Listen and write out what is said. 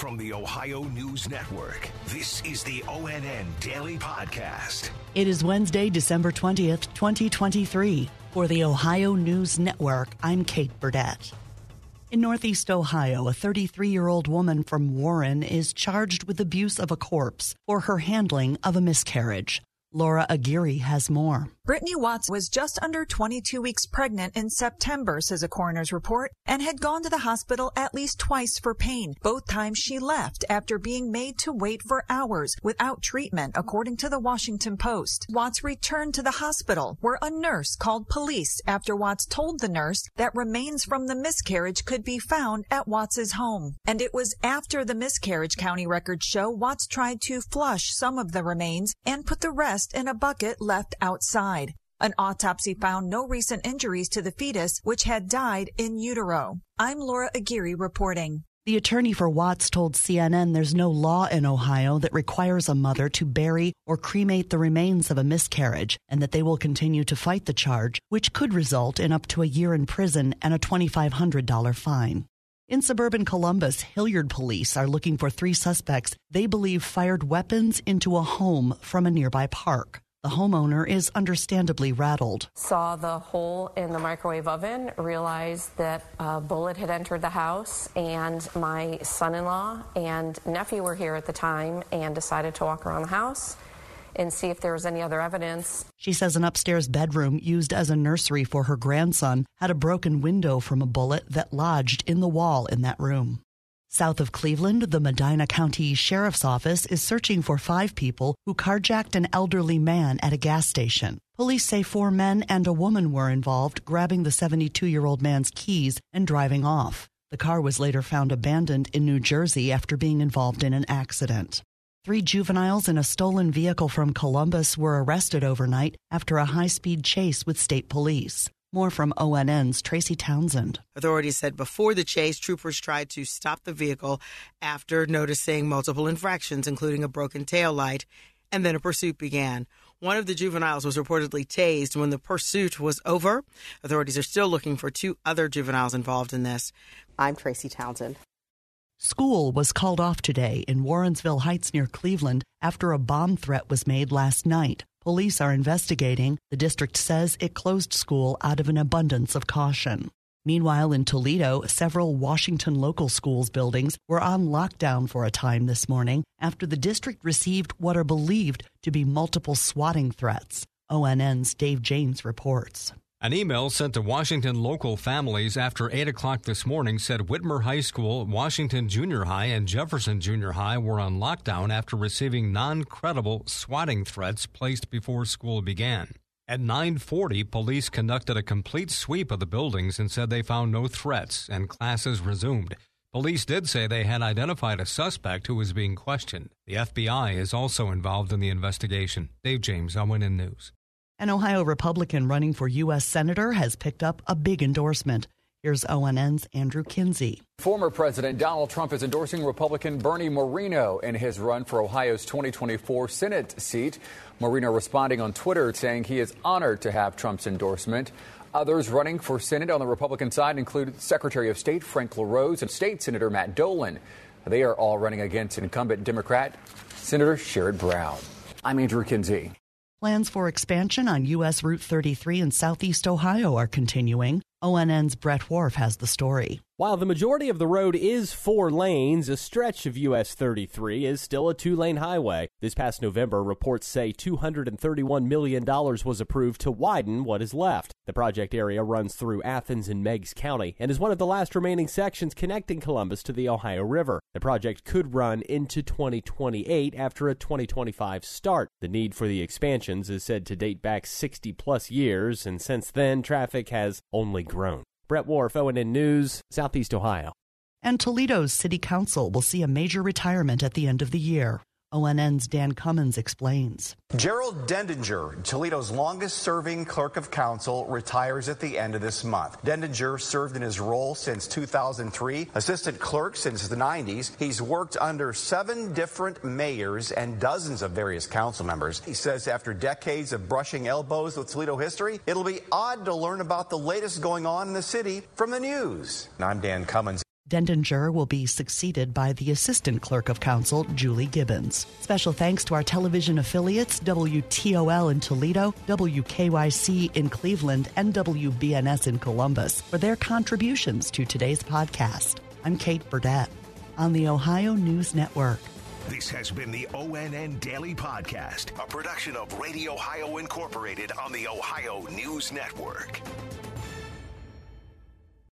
From the Ohio News Network, this is the ONN Daily Podcast. It is Wednesday, December 20th, 2023. For the Ohio News Network, I'm Kate Burdett. In Northeast Ohio, a 33 year old woman from Warren is charged with abuse of a corpse for her handling of a miscarriage. Laura Aguirre has more. Brittany Watts was just under 22 weeks pregnant in September, says a coroner's report, and had gone to the hospital at least twice for pain. Both times she left after being made to wait for hours without treatment, according to the Washington Post. Watts returned to the hospital where a nurse called police after Watts told the nurse that remains from the miscarriage could be found at Watts's home. And it was after the miscarriage county records show Watts tried to flush some of the remains and put the rest in a bucket left outside. An autopsy found no recent injuries to the fetus, which had died in utero. I'm Laura Aguirre reporting. The attorney for Watts told CNN there's no law in Ohio that requires a mother to bury or cremate the remains of a miscarriage and that they will continue to fight the charge, which could result in up to a year in prison and a $2,500 fine. In suburban Columbus, Hilliard police are looking for three suspects they believe fired weapons into a home from a nearby park. The homeowner is understandably rattled. Saw the hole in the microwave oven, realized that a bullet had entered the house, and my son in law and nephew were here at the time and decided to walk around the house and see if there was any other evidence. She says an upstairs bedroom used as a nursery for her grandson had a broken window from a bullet that lodged in the wall in that room. South of Cleveland, the Medina County Sheriff's Office is searching for five people who carjacked an elderly man at a gas station. Police say four men and a woman were involved, grabbing the 72 year old man's keys and driving off. The car was later found abandoned in New Jersey after being involved in an accident. Three juveniles in a stolen vehicle from Columbus were arrested overnight after a high speed chase with state police. More from ONN's Tracy Townsend. Authorities said before the chase, troopers tried to stop the vehicle after noticing multiple infractions, including a broken tail light, and then a pursuit began. One of the juveniles was reportedly tased when the pursuit was over. Authorities are still looking for two other juveniles involved in this. I'm Tracy Townsend. School was called off today in Warrensville Heights near Cleveland after a bomb threat was made last night. Police are investigating. The district says it closed school out of an abundance of caution. Meanwhile, in Toledo, several Washington local schools buildings were on lockdown for a time this morning after the district received what are believed to be multiple swatting threats. ONN's Dave James reports. An email sent to Washington local families after 8 o'clock this morning said Whitmer High School, Washington Junior High, and Jefferson Junior High were on lockdown after receiving non-credible swatting threats placed before school began. At 9:40, police conducted a complete sweep of the buildings and said they found no threats and classes resumed. Police did say they had identified a suspect who was being questioned. The FBI is also involved in the investigation. Dave James, ONN News. An Ohio Republican running for U.S. Senator has picked up a big endorsement. Here's ONN's Andrew Kinsey. Former President Donald Trump is endorsing Republican Bernie Moreno in his run for Ohio's 2024 Senate seat. Moreno responding on Twitter saying he is honored to have Trump's endorsement. Others running for Senate on the Republican side include Secretary of State Frank LaRose and State Senator Matt Dolan. They are all running against incumbent Democrat Senator Sherrod Brown. I'm Andrew Kinsey. Plans for expansion on U.S. Route 33 in southeast Ohio are continuing. ONN's Brett Wharf has the story. While the majority of the road is four lanes, a stretch of US 33 is still a two lane highway. This past November, reports say $231 million was approved to widen what is left. The project area runs through Athens and Meigs County and is one of the last remaining sections connecting Columbus to the Ohio River. The project could run into 2028 after a 2025 start. The need for the expansions is said to date back 60 plus years, and since then, traffic has only grown. Brett Wharf, ONN News, Southeast Ohio. And Toledo's City Council will see a major retirement at the end of the year. ONN's Dan Cummins explains. Gerald Dendinger, Toledo's longest serving clerk of council, retires at the end of this month. Dendinger served in his role since 2003, assistant clerk since the 90s. He's worked under seven different mayors and dozens of various council members. He says after decades of brushing elbows with Toledo history, it'll be odd to learn about the latest going on in the city from the news. I'm Dan Cummins. Dendinger will be succeeded by the Assistant Clerk of Council, Julie Gibbons. Special thanks to our television affiliates, WTOL in Toledo, WKYC in Cleveland, and WBNS in Columbus, for their contributions to today's podcast. I'm Kate Burdett on the Ohio News Network. This has been the ONN Daily Podcast, a production of Radio Ohio Incorporated on the Ohio News Network.